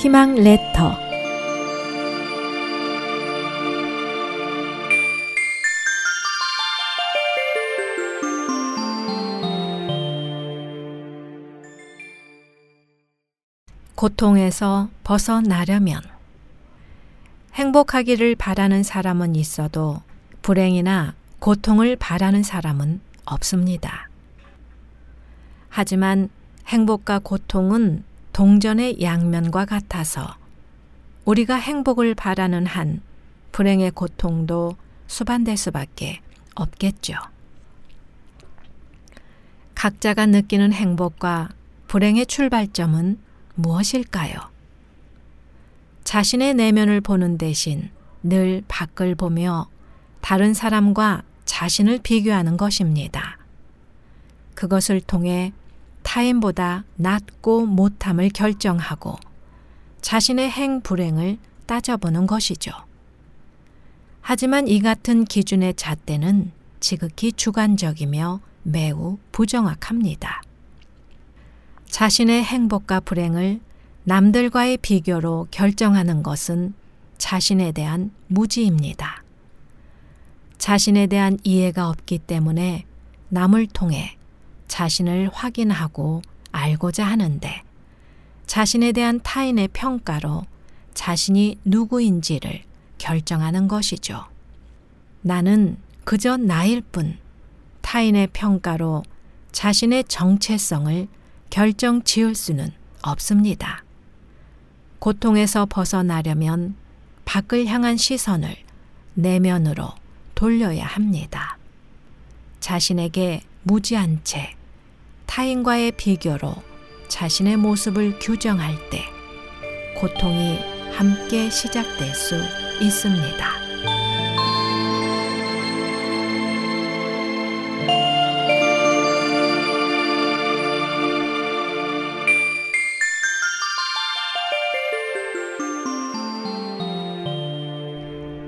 희망 레터 고통에서 벗어나려면 행복하기를 바라는 사람은 있어도 불행이나 고통을 바라는 사람은 없습니다. 하지만 행복과 고통은 동전의 양면과 같아서 우리가 행복을 바라는 한 불행의 고통도 수반될 수밖에 없겠죠. 각자가 느끼는 행복과 불행의 출발점은 무엇일까요? 자신의 내면을 보는 대신 늘 밖을 보며 다른 사람과 자신을 비교하는 것입니다. 그것을 통해 타인보다 낫고 못함을 결정하고 자신의 행 불행을 따져보는 것이죠. 하지만 이 같은 기준의 잣대는 지극히 주관적이며 매우 부정확합니다. 자신의 행복과 불행을 남들과의 비교로 결정하는 것은 자신에 대한 무지입니다. 자신에 대한 이해가 없기 때문에 남을 통해 자신을 확인하고 알고자 하는데 자신에 대한 타인의 평가로 자신이 누구인지를 결정하는 것이죠. 나는 그저 나일 뿐 타인의 평가로 자신의 정체성을 결정 지을 수는 없습니다. 고통에서 벗어나려면 밖을 향한 시선을 내면으로 돌려야 합니다. 자신에게 무지한 채 타인과의 비교로 자신의 모습을 규정할 때 고통이 함께 시작될 수 있습니다.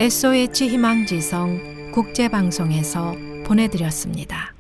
SOH 희망지성 국제방송에서 보내드렸습니다.